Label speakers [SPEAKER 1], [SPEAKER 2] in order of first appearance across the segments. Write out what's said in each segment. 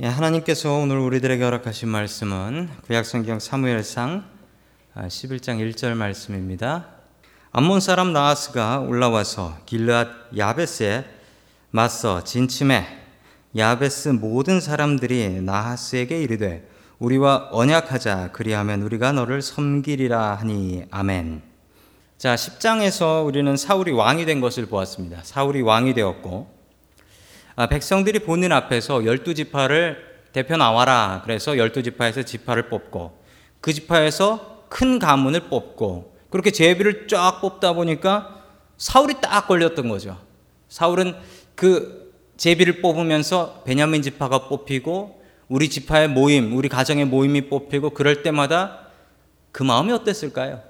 [SPEAKER 1] 예, 하나님께서 오늘 우리들에게 허락하신 말씀은 구약성경 사무엘상 11장 아, 1절 말씀입니다. 암몬 사람 나하스가 올라와서 길르앗 야베스에 맞서 진침해 야베스 모든 사람들이 나하스에게 이르되 우리와 언약하자 그리하면 우리가 너를 섬기리라 하니 아멘. 자, 10장에서 우리는 사울이 왕이 된 것을 보았습니다. 사울이 왕이 되었고 아, 백성들이 본인 앞에서 열두 지파를 대표 나와라. 그래서 열두 지파에서 지파를 뽑고 그 지파에서 큰 가문을 뽑고 그렇게 제비를 쫙 뽑다 보니까 사울이 딱 걸렸던 거죠. 사울은 그 제비를 뽑으면서 베냐민 지파가 뽑히고 우리 지파의 모임, 우리 가정의 모임이 뽑히고 그럴 때마다 그 마음이 어땠을까요?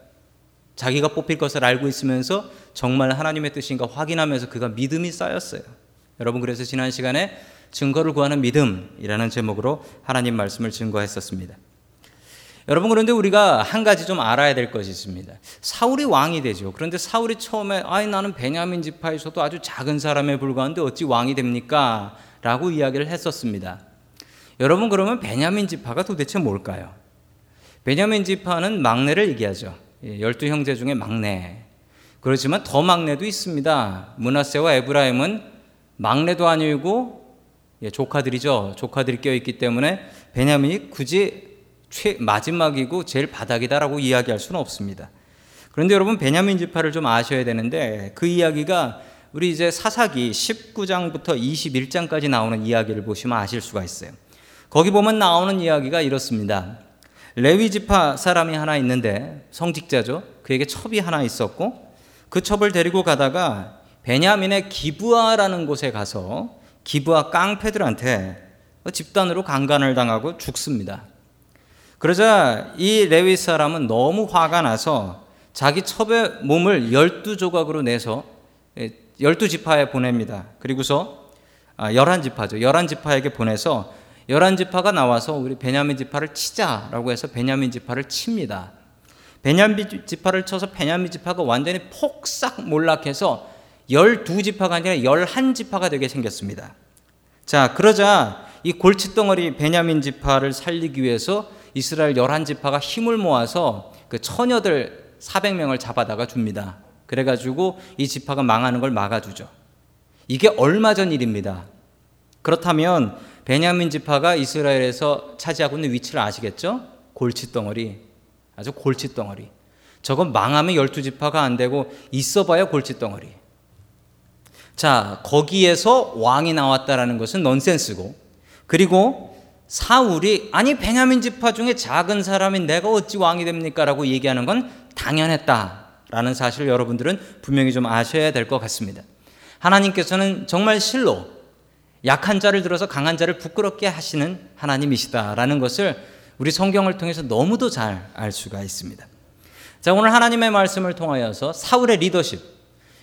[SPEAKER 1] 자기가 뽑힐 것을 알고 있으면서 정말 하나님의 뜻인가 확인하면서 그가 믿음이 쌓였어요. 여러분 그래서 지난 시간에 증거를 구하는 믿음이라는 제목으로 하나님 말씀을 증거했었습니다. 여러분 그런데 우리가 한 가지 좀 알아야 될 것이 있습니다. 사울이 왕이 되죠. 그런데 사울이 처음에 아이 나는 베냐민 지파에서도 아주 작은 사람에 불과한데 어찌 왕이 됩니까? 라고 이야기를 했었습니다. 여러분 그러면 베냐민 지파가 도대체 뭘까요? 베냐민 지파는 막내를 얘기하죠. 예, 열두 형제 중에 막내. 그렇지만 더 막내도 있습니다. 문하세와 에브라임은 막내도 아니고 예, 조카들이죠. 조카들이 껴있기 때문에 베냐민이 굳이 최, 마지막이고 제일 바닥이다라고 이야기할 수는 없습니다. 그런데 여러분 베냐민 지파를 좀 아셔야 되는데 그 이야기가 우리 이제 사사기 19장부터 21장까지 나오는 이야기를 보시면 아실 수가 있어요. 거기 보면 나오는 이야기가 이렇습니다. 레위 지파 사람이 하나 있는데 성직자죠. 그에게 첩이 하나 있었고 그 첩을 데리고 가다가 베냐민의 기부아라는 곳에 가서 기부아 깡패들한테 집단으로 강간을 당하고 죽습니다. 그러자 이 레위 사람은 너무 화가 나서 자기 첩의 몸을 열두 조각으로 내서 예, 열두 지파에 보냅니다. 그리고서 아, 열한 지파죠. 열한 지파에게 보내서 열한 지파가 나와서 우리 베냐민 지파를 치자라고 해서 베냐민 지파를 칩니다. 베냐민 지파를 쳐서 베냐민 지파가 완전히 폭삭 몰락해서 12지파가 아니라 11지파가 되게 생겼습니다. 자, 그러자 이 골칫덩어리 베냐민 지파를 살리기 위해서 이스라엘 11지파가 힘을 모아서 그 처녀들 400명을 잡아다가 줍니다. 그래가지고 이 지파가 망하는 걸 막아주죠. 이게 얼마 전 일입니다. 그렇다면 베냐민 지파가 이스라엘에서 차지하고 있는 위치를 아시겠죠? 골칫덩어리. 아주 골칫덩어리. 저건 망하면 12지파가 안 되고 있어봐야 골칫덩어리. 자, 거기에서 왕이 나왔다라는 것은 넌센스고, 그리고 사울이, 아니, 베냐민 지파 중에 작은 사람인 내가 어찌 왕이 됩니까? 라고 얘기하는 건 당연했다라는 사실을 여러분들은 분명히 좀 아셔야 될 것 같습니다. 하나님께서는 정말 실로 약한 자를 들어서 강한 자를 부끄럽게 하시는 하나님이시다라는 것을 우리 성경을 통해서 너무도 잘 알 수가 있습니다. 자, 오늘 하나님의 말씀을 통하여서 사울의 리더십,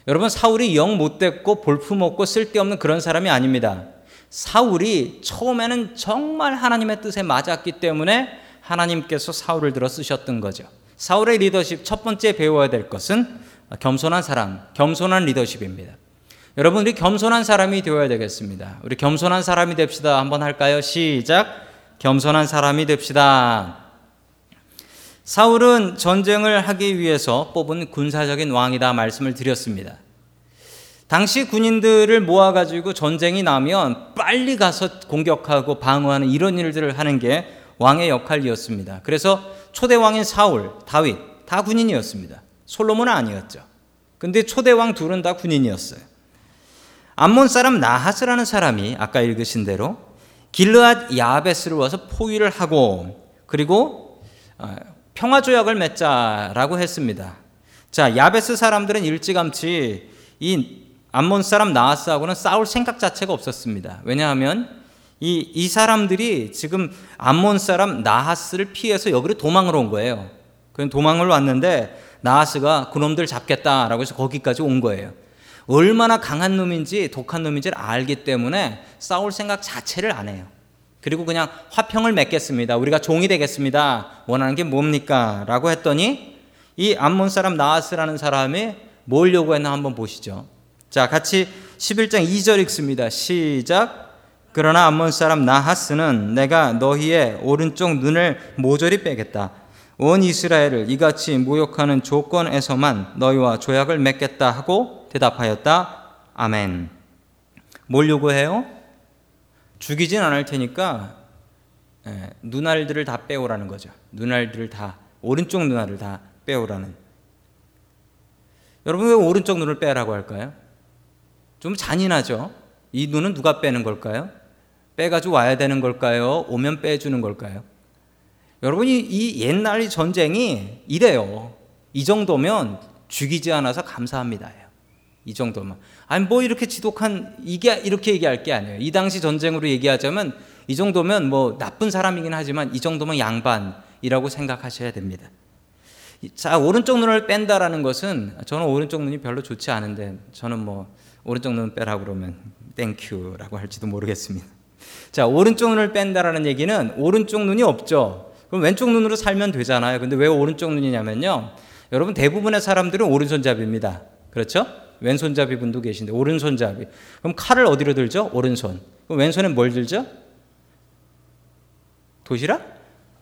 [SPEAKER 1] 여러분 사울이 영 못됐고 볼품없고 쓸데없는 그런 사람이 아닙니다. 사울이 처음에는 정말 하나님의 뜻에 맞았기 때문에 하나님께서 사울을 들어 쓰셨던 거죠. 사울의 리더십 첫 번째 배워야 될 것은 겸손한 사람, 겸손한 리더십입니다. 여러분 우리 겸손한 사람이 되어야 되겠습니다. 우리 겸손한 사람이 됩시다. 한번 할까요? 시작. 겸손한 사람이 됩시다. 사울은 전쟁을 하기 위해서 뽑은 군사적인 왕이다 말씀을 드렸습니다. 당시 군인들을 모아가지고 전쟁이 나면 빨리 가서 공격하고 방어하는 이런 일들을 하는 게 왕의 역할이었습니다. 그래서 초대 왕인 사울, 다윗 다 군인이었습니다. 솔로몬은 아니었죠. 근데 초대 왕 둘은 다 군인이었어요. 암몬 사람 나하스라는 사람이 아까 읽으신 대로 길르앗 야베스를 와서 포위를 하고 그리고 어, 평화 조약을 맺자라고 했습니다. 자, 야베스 사람들은 일찌감치 이 암몬 사람 나하스하고는 싸울 생각 자체가 없었습니다. 왜냐하면 이, 이 사람들이 지금 암몬 사람 나하스를 피해서 여기로 도망을 온 거예요. 그냥 도망을 왔는데 나하스가 그놈들 잡겠다라고 해서 거기까지 온 거예요. 얼마나 강한 놈인지 독한 놈인지를 알기 때문에 싸울 생각 자체를 안 해요. 그리고 그냥 화평을 맺겠습니다. 우리가 종이 되겠습니다. 원하는 게 뭡니까? 라고 했더니 이 암몬 사람 나하스라는 사람이 뭘 요구했나 한번 보시죠. 자, 같이 11장 2절 읽습니다. 시작. 그러나 암몬 사람 나하스는 내가 너희의 오른쪽 눈을 모조리 빼겠다. 온 이스라엘을 이같이 모욕하는 조건에서만 너희와 조약을 맺겠다 하고 대답하였다. 아멘. 뭘 요구해요? 죽이진 않을 테니까 예, 눈알들을 다 빼오라는 거죠. 눈알들을 다 오른쪽 눈알을 다 빼오라는. 여러분 왜 오른쪽 눈을 빼라고 할까요? 좀 잔인하죠. 이 눈은 누가 빼는 걸까요? 빼가지고 와야 되는 걸까요? 오면 빼주는 걸까요? 여러분이 이 옛날 전쟁이 이래요. 이 정도면 죽이지 않아서 감사합니다. 이 정도면. 아니, 뭐 이렇게 지독한, 이게 이렇게 얘기할 게 아니에요. 이 당시 전쟁으로 얘기하자면 이 정도면 뭐 나쁜 사람이긴 하지만 이 정도면 양반이라고 생각하셔야 됩니다. 자, 오른쪽 눈을 뺀다라는 것은 저는 오른쪽 눈이 별로 좋지 않은데 저는 뭐 오른쪽 눈 빼라 그러면 thank you라고 할지도 모르겠습니다. 자, 오른쪽 눈을 뺀다라는 얘기는 오른쪽 눈이 없죠. 그럼 왼쪽 눈으로 살면 되잖아요. 근데 왜 오른쪽 눈이냐면요. 여러분 대부분의 사람들은 오른손잡이입니다. 그렇죠? 왼손잡이 분도 계신데 오른손잡이. 그럼 칼을 어디로 들죠? 오른손. 그럼 왼손엔 뭘 들죠? 도시락?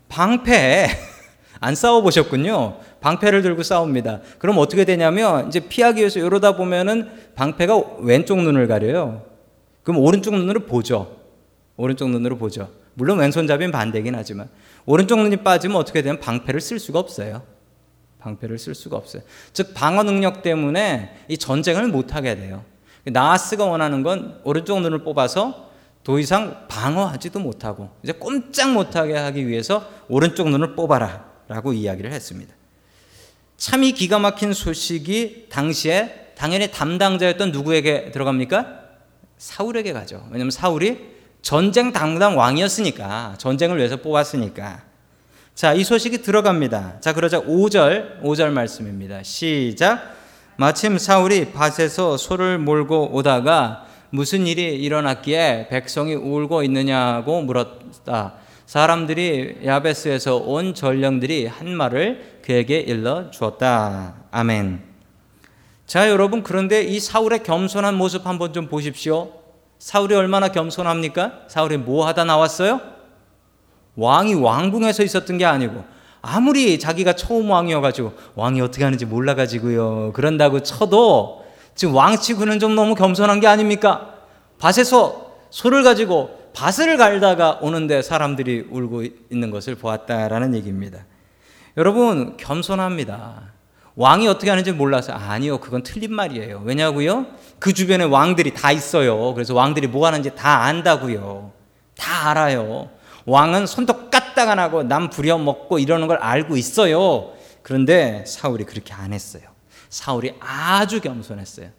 [SPEAKER 1] 방패. 안 싸워 보셨군요. 방패를 들고 싸웁니다. 그럼 어떻게 되냐면 이제 피하기 위해서 이러다 보면은 방패가 왼쪽 눈을 가려요. 그럼 오른쪽 눈으로 보죠. 오른쪽 눈으로 보죠. 물론 왼손잡이는 반대긴 하지만 오른쪽 눈이 빠지면 어떻게 되면 방패를 쓸 수가 없어요. 방패를 쓸 수가 없어요. 즉 방어 능력 때문에 이 전쟁을 못 하게 돼요. 나하스가 원하는 건 오른쪽 눈을 뽑아서 더 이상 방어하지도 못하고 이제 꼼짝 못하게 하기 위해서 오른쪽 눈을 뽑아라라고 이야기를 했습니다. 참 이 기가 막힌 소식이 당시에 당연히 담당자였던 누구에게 들어갑니까? 사울에게 가죠. 왜냐하면 사울이 전쟁 당당 왕이었으니까 전쟁을 위해서 뽑았으니까 자, 이 소식이 들어갑니다. 자, 그러자 5절 5절 말씀입니다. 시작. 마침 사울이 밭에서 소를 몰고 오다가 무슨 일이 일어났기에 백성이 울고 있느냐고 물었다. 사람들이 야베스에서 온 전령들이 한 말을 그에게 일러 주었다. 아멘. 자, 여러분 그런데 이 사울의 겸손한 모습 한번 좀 보십시오. 사울이 얼마나 겸손합니까? 사울이 뭐 하다 나왔어요? 왕이 왕궁에서 있었던 게 아니고 아무리 자기가 처음 왕이어가지고 왕이 어떻게 하는지 몰라가지고요. 그런다고 쳐도 지금 왕치고는 좀 너무 겸손한 게 아닙니까? 밭에서 소를 가지고 밭을 갈다가 오는데 사람들이 울고 있는 것을 보았다라는 얘기입니다. 여러분 겸손합니다. 왕이 어떻게 하는지 몰라서 아니요 그건 틀린 말이에요. 왜냐고요? 그 주변에 왕들이 다 있어요. 그래서 왕들이 뭐 하는지 다 안다고요. 다 알아요. 왕은 손도 까딱 안 하고 남 부려먹고 이러는 걸 알고 있어요. 그런데 사울이 그렇게 안 했어요. 사울이 아주 겸손했어요.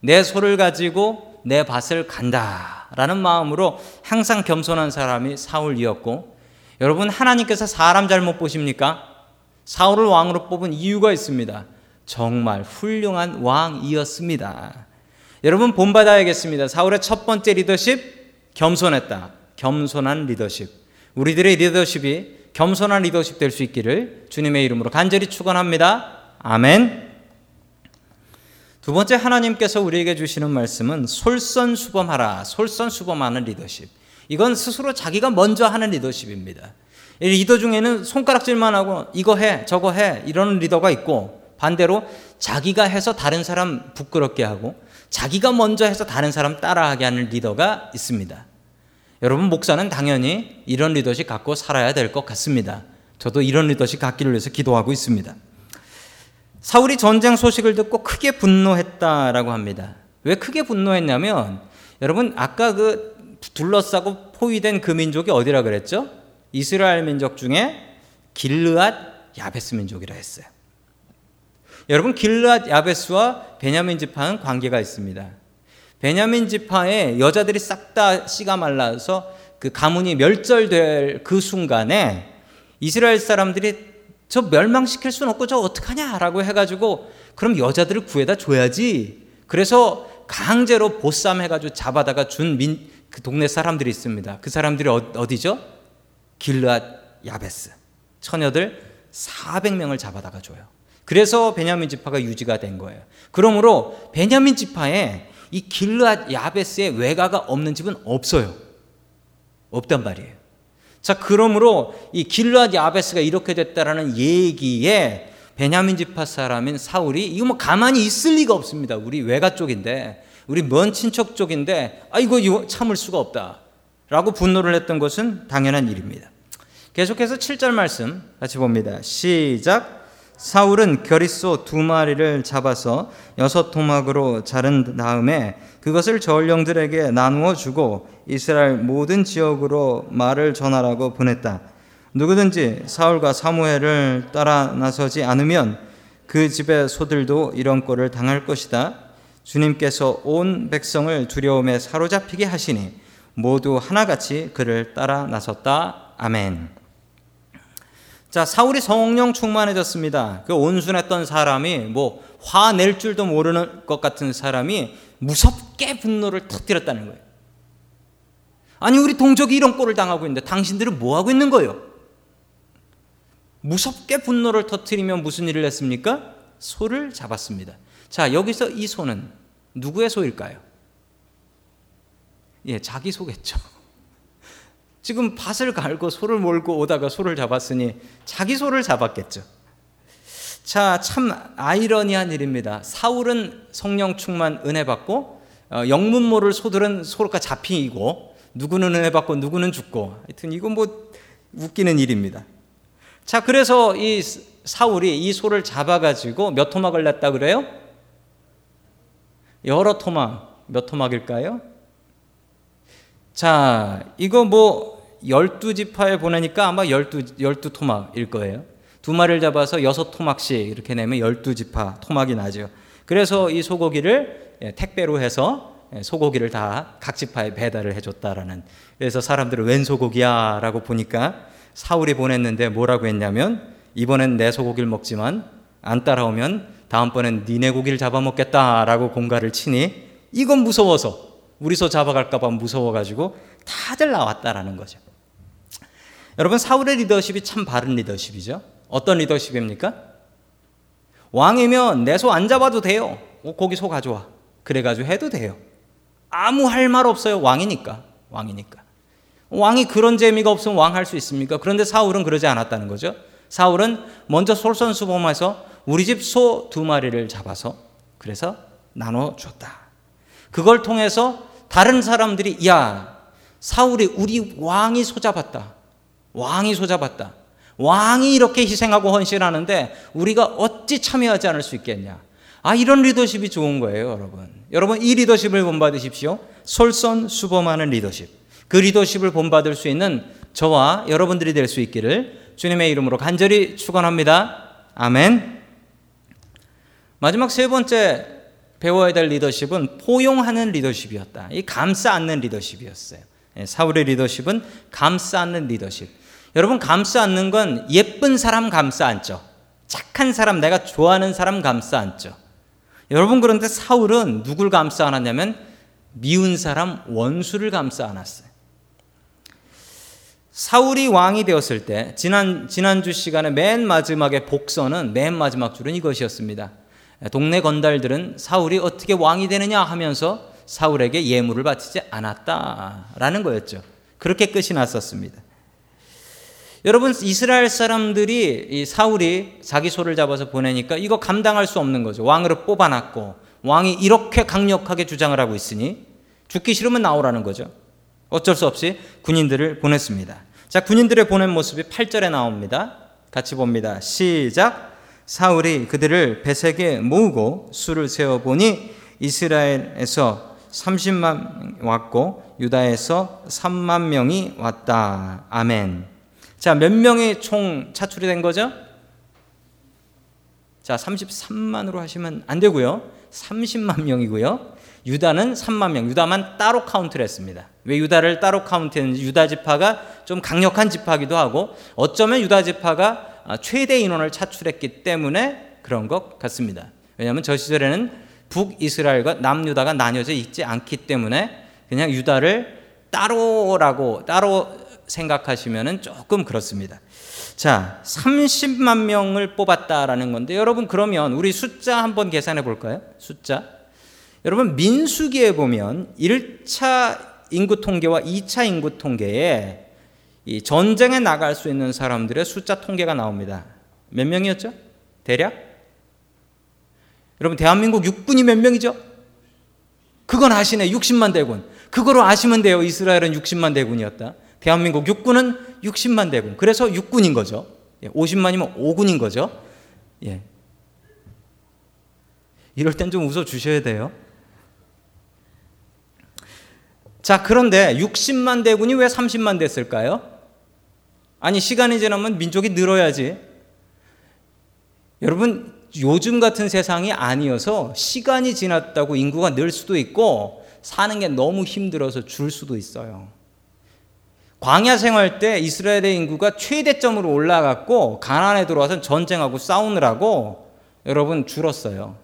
[SPEAKER 1] 내 소를 가지고 내 밭을 간다라는 마음으로 항상 겸손한 사람이 사울이었고 여러분 하나님께서 사람 잘못 보십니까? 사울을 왕으로 뽑은 이유가 있습니다. 정말 훌륭한 왕이었습니다. 여러분 본받아야겠습니다. 사울의 첫 번째 리더십 겸손했다. 겸손한 리더십. 우리들의 리더십이 겸손한 리더십 될 수 있기를 주님의 이름으로 간절히 축원합니다. 아멘. 두 번째 하나님께서 우리에게 주시는 말씀은 솔선수범하라. 솔선수범하는 리더십. 이건 스스로 자기가 먼저 하는 리더십입니다. 리더 중에는 손가락질만 하고 이거 해, 저거 해 이러는 리더가 있고 반대로 자기가 해서 다른 사람 부끄럽게 하고 자기가 먼저 해서 다른 사람 따라하게 하는 리더가 있습니다. 여러분 목사는 당연히 이런 리더십 갖고 살아야 될 것 같습니다. 저도 이런 리더십 갖기를 위해서 기도하고 있습니다. 사울이 전쟁 소식을 듣고 크게 분노했다라고 합니다. 왜 크게 분노했냐면 여러분 아까 그 둘러싸고 포위된 그 민족이 어디라 그랬죠? 이스라엘 민족 중에 길르앗 야베스 민족이라 했어요. 여러분 길르앗 야베스와 베냐민 지파는 관계가 있습니다. 베냐민 지파의 여자들이 싹 다 씨가 말라서 그 가문이 멸절될 그 순간에 이스라엘 사람들이 저 멸망시킬 수는 없고 저 어떡하냐라고 해가지고 그럼 여자들을 구해다 줘야지. 그래서 강제로 보쌈 해가지고 잡아다가 준그 동네 사람들이 있습니다. 그 사람들이 어, 어디죠? 길르앗 야베스 처녀들 400명을 잡아다가 줘요. 그래서 베냐민 지파가 유지가 된 거예요. 그러므로 베냐민 지파에 이 길르앗 야베스의 외가가 없는 집은 없어요. 없단 말이에요. 자, 그러므로 이 길르앗 야베스가 이렇게 됐다라는 얘기에 베냐민 지파 사람인 사울이 이거 뭐 가만히 있을 리가 없습니다. 우리 외가 쪽인데, 우리 먼 친척 쪽인데, 아 이거 참을 수가 없다. 라고 분노를 했던 것은 당연한 일입니다. 계속해서 7절 말씀 같이 봅니다. 시작. 사울은 결의소 두 마리를 잡아서 여섯 토막으로 자른 다음에 그것을 전령들에게 나누어 주고 이스라엘 모든 지역으로 말을 전하라고 보냈다. 누구든지 사울과 사무엘을 따라 나서지 않으면 그 집의 소들도 이런 꼴을 당할 것이다. 주님께서 온 백성을 두려움에 사로잡히게 하시니 모두 하나같이 그를 따라 나섰다. 아멘. 자, 사울이 성령 충만해졌습니다. 그 온순했던 사람이 뭐 화낼 줄도 모르는 것 같은 사람이 무섭게 분노를 터뜨렸다는 거예요. 아니, 우리 동족이 이런 꼴을 당하고 있는데 당신들은 뭐 하고 있는 거예요? 무섭게 분노를 터뜨리면 무슨 일을 했습니까? 소를 잡았습니다. 자, 여기서 이 소는 누구의 소일까요? 예, 자기 소겠죠. 지금 밭을 갈고 소를 몰고 오다가 소를 잡았으니 자기 소를 잡았겠죠. 자, 참 아이러니한 일입니다. 사울은 성령 충만 은혜 받고 어, 영문 모를 소들은 소가 잡히고 누구는 은혜 받고 누구는 죽고 하여튼 이건 뭐 웃기는 일입니다. 자, 그래서 이 사울이 이 소를 잡아 가지고 몇 토막을 냈다 그래요? 여러 토막. 몇 토막일까요? 자, 이거 뭐 열두 지파에 보내니까 아마 열두 열두 토막일 거예요. 두 마리를 잡아서 여섯 토막씩 이렇게 내면 열두 지파 토막이 나죠. 그래서 이 소고기를 예, 택배로 해서 예, 소고기를 다 각 지파에 배달을 해줬다라는. 그래서 사람들은 웬 소고기야라고 보니까 사울이 보냈는데 뭐라고 했냐면 이번엔 내 소고기를 먹지만 안 따라오면 다음번엔 니네 고기를 잡아먹겠다라고 공갈을 치니 이건 무서워서 우리 소 잡아갈까봐 무서워가지고 다들 나왔다라는 거죠. 여러분 사울의 리더십이 참 바른 리더십이죠. 어떤 리더십입니까? 왕이면 내 소 안 잡아도 돼요. 어, 거기 소 가져와. 그래가지고 해도 돼요. 아무 할 말 없어요. 왕이니까. 왕이니까. 왕이 그런 재미가 없으면 왕 할 수 있습니까? 그런데 사울은 그러지 않았다는 거죠. 사울은 먼저 솔선수범해서 우리 집 소 두 마리를 잡아서 그래서 나눠줬다. 그걸 통해서 다른 사람들이 야 사울이 우리 왕이 소 잡았다. 왕이 소잡았다. 왕이 이렇게 희생하고 헌신하는데 우리가 어찌 참여하지 않을 수 있겠냐. 아, 이런 리더십이 좋은 거예요, 여러분. 여러분, 이 리더십을 본받으십시오. 솔선수범하는 리더십. 그 리더십을 본받을 수 있는 저와 여러분들이 될 수 있기를 주님의 이름으로 간절히 축원합니다. 아멘. 마지막 세 번째 배워야 될 리더십은 포용하는 리더십이었다. 이 감싸 안는 리더십이었어요. 예, 사울의 리더십은 감싸 안는 리더십. 여러분 감싸 안는 건 예쁜 사람 감싸 안죠. 착한 사람, 내가 좋아하는 사람 감싸 안죠. 여러분 그런데 사울은 누굴 감싸 안았냐면 미운 사람 원수를 감싸 안았어요. 사울이 왕이 되었을 때 지난 지난주 시간에 맨 마지막에 복선은 맨 마지막 줄은 이것이었습니다. 동네 건달들은 사울이 어떻게 왕이 되느냐 하면서 사울에게 예물을 바치지 않았다라는 거였죠. 그렇게 끝이 났었습니다. 여러분 이스라엘 사람들이 이 사울이 자기 소를 잡아서 보내니까 이거 감당할 수 없는 거죠. 왕으로 뽑아놨고 왕이 이렇게 강력하게 주장을 하고 있으니 죽기 싫으면 나오라는 거죠. 어쩔 수 없이 군인들을 보냈습니다. 자, 군인들의 보낸 모습이 8절에 나옵니다. 같이 봅니다. 시작. 사울이 그들을 베색에 모으고 수를 세어 보니 이스라엘에서 30만 왔고 유다에서 3만 명이 왔다. 아멘. 자, 몇 명이 총 차출이 된 거죠? 자, 33만으로 하시면 안 되고요. 30만 명이고요. 유다는 3만 명. 유다만 따로 카운트를 했습니다. 왜 유다를 따로 카운트했는지 유다 지파가 좀 강력한 지파기도 하고 어쩌면 유다 지파가 최대 인원을 차출했기 때문에 그런 것 같습니다. 왜냐하면 저 시절에는 북이스라엘과 남유다가 나뉘어져 있지 않기 때문에 그냥 유다를 따로라고 따로 생각하시면 조금 그렇습니다. 자, 30만 명을 뽑았다라는 건데 여러분 그러면 우리 숫자 한번 계산해 볼까요? 숫자. 여러분 민수기에 보면 1차 인구 통계와 2차 인구 통계에 이 전쟁에 나갈 수 있는 사람들의 숫자 통계가 나옵니다. 몇 명이었죠? 대략? 여러분 대한민국 육군이 몇 명이죠? 그건 아시네. 60만 대군. 그거로 아시면 돼요. 이스라엘은 60만 대군이었다. 대한민국 육군은 60만 대군. 그래서 육군인 거죠. 50만이면 예, 5군인 거죠. 예. 이럴 땐 좀 웃어 주셔야 돼요. 자, 그런데 60만 대군이 왜 30만 됐을까요? 아니, 시간이 지나면 민족이 늘어야지. 여러분, 요즘 같은 세상이 아니어서 시간이 지났다고 인구가 늘 수도 있고 사는 게 너무 힘들어서 줄 수도 있어요. 광야 생활 때 이스라엘의 인구가 최대점으로 올라갔고 가나안에 들어와서 전쟁하고 싸우느라고 여러분 줄었어요.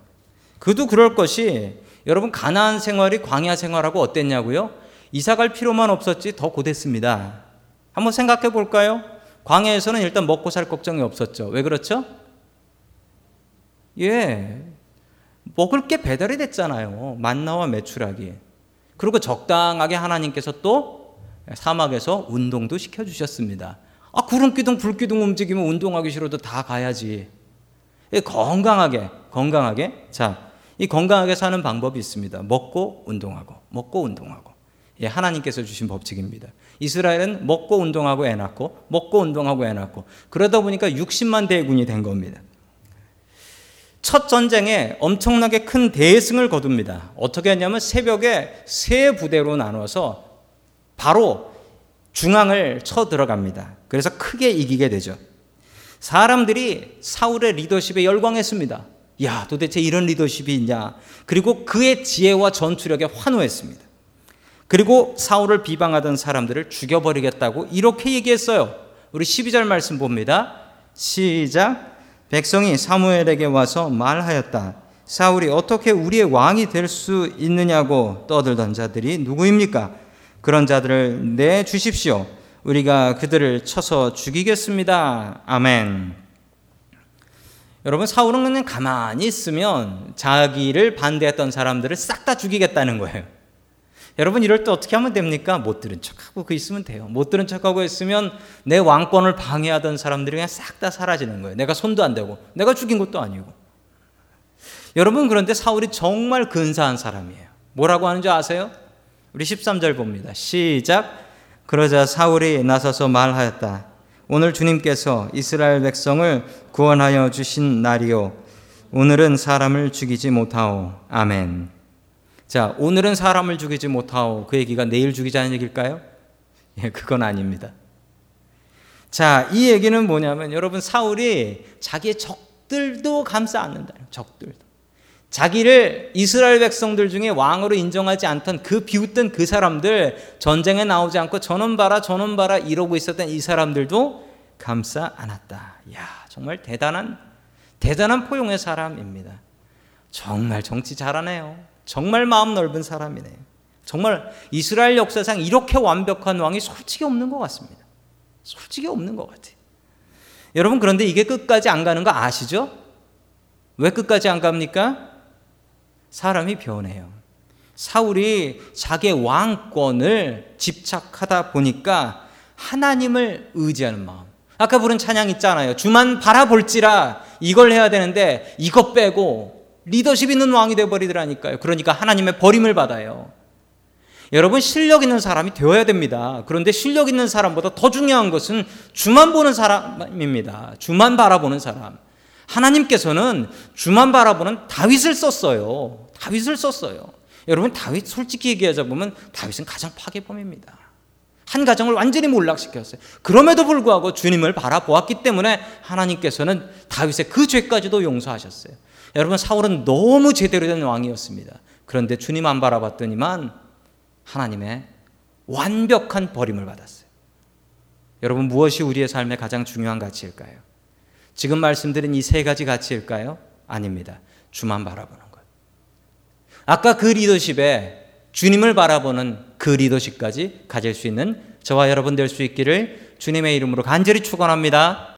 [SPEAKER 1] 그도 그럴 것이 여러분 가나안 생활이 광야 생활하고 어땠냐고요? 이사 갈 필요만 없었지 더 고됐습니다. 한번 생각해 볼까요? 광야에서는 일단 먹고 살 걱정이 없었죠. 왜 그렇죠? 예. 먹을 게 배달이 됐잖아요. 만나와 매출하기. 그리고 적당하게 하나님께서 또 사막에서 운동도 시켜주셨습니다. 아, 구름 기둥, 불 기둥 움직이면 운동하기 싫어도 다 가야지. 예, 건강하게, 건강하게. 자, 이 건강하게 사는 방법이 있습니다. 먹고 운동하고, 먹고 운동하고. 예, 하나님께서 주신 법칙입니다. 이스라엘은 먹고 운동하고 애 낳고, 먹고 운동하고 애 낳고, 그러다 보니까 60만 대군이 된 겁니다. 첫 전쟁에 엄청나게 큰 대승을 거둡니다. 어떻게 했냐면 새벽에 세 부대로 나눠서 바로 중앙을 쳐 들어갑니다. 그래서 크게 이기게 되죠. 사람들이 사울의 리더십에 열광했습니다. 야, 도대체 이런 리더십이 있냐. 그리고 그의 지혜와 전투력에 환호했습니다. 그리고 사울을 비방하던 사람들을 죽여버리겠다고 이렇게 얘기했어요. 우리 12절 말씀 봅니다. 시작. 백성이 사무엘에게 와서 말하였다. 사울이 어떻게 우리의 왕이 될 수 있느냐고 떠들던 자들이 누구입니까? 그런 자들을 내 주십시오. 우리가 그들을 쳐서 죽이겠습니다. 아멘. 여러분 사울은 그냥 가만히 있으면 자기를 반대했던 사람들을 싹 다 죽이겠다는 거예요. 여러분 이럴 때 어떻게 하면 됩니까? 못 들은 척하고 그 있으면 돼요. 못 들은 척하고 있으면 내 왕권을 방해하던 사람들이 그냥 싹 다 사라지는 거예요. 내가 손도 안 대고 내가 죽인 것도 아니고. 여러분 그런데 사울이 정말 근사한 사람이에요. 뭐라고 하는지 아세요? 우리 13절 봅니다. 시작. 그러자 사울이 나서서 말하였다. 오늘 주님께서 이스라엘 백성을 구원하여 주신 날이요. 오늘은 사람을 죽이지 못하오. 아멘. 자, 오늘은 사람을 죽이지 못하오. 그 얘기가 내일 죽이자는 얘기일까요? 예, 그건 아닙니다. 자, 이 얘기는 뭐냐면 여러분 사울이 자기의 적들도 감싸 안는다. 적들도. 자기를 이스라엘 백성들 중에 왕으로 인정하지 않던 그 비웃던 그 사람들 전쟁에 나오지 않고 저놈 봐라 저놈 봐라 이러고 있었던 이 사람들도 감싸 안았다. 야, 정말 대단한 대단한 포용의 사람입니다. 정말 정치 잘하네요. 정말 마음 넓은 사람이네요. 정말 이스라엘 역사상 이렇게 완벽한 왕이 솔직히 없는 것 같습니다. 솔직히 없는 것 같아요. 여러분, 그런데 이게 끝까지 안 가는 거 아시죠? 왜 끝까지 안 갑니까? 사람이 변해요. 사울이 자기의 왕권을 집착하다 보니까 하나님을 의지하는 마음. 아까 부른 찬양 있잖아요. 주만 바라볼지라 이걸 해야 되는데 이것 빼고 리더십 있는 왕이 되어버리더라니까요. 그러니까 하나님의 버림을 받아요. 여러분 실력 있는 사람이 되어야 됩니다. 그런데 실력 있는 사람보다 더 중요한 것은 주만 보는 사람입니다. 주만 바라보는 사람. 하나님께서는 주만 바라보는 다윗을 썼어요. 다윗을 썼어요. 여러분 다윗 솔직히 얘기하자 보면 다윗은 가장 파괴범입니다. 한 가정을 완전히 몰락시켰어요. 그럼에도 불구하고 주님을 바라보았기 때문에 하나님께서는 다윗의 그 죄까지도 용서하셨어요. 여러분 사울은 너무 제대로 된 왕이었습니다. 그런데 주님 안 바라봤더니만 하나님의 완벽한 버림을 받았어요. 여러분 무엇이 우리의 삶의 가장 중요한 가치일까요? 지금 말씀드린 이 세 가지 가치일까요? 아닙니다. 주만 바라보는 것. 아까 그 리더십에 주님을 바라보는 그 리더십까지 가질 수 있는 저와 여러분 될 수 있기를 주님의 이름으로 간절히 축원합니다.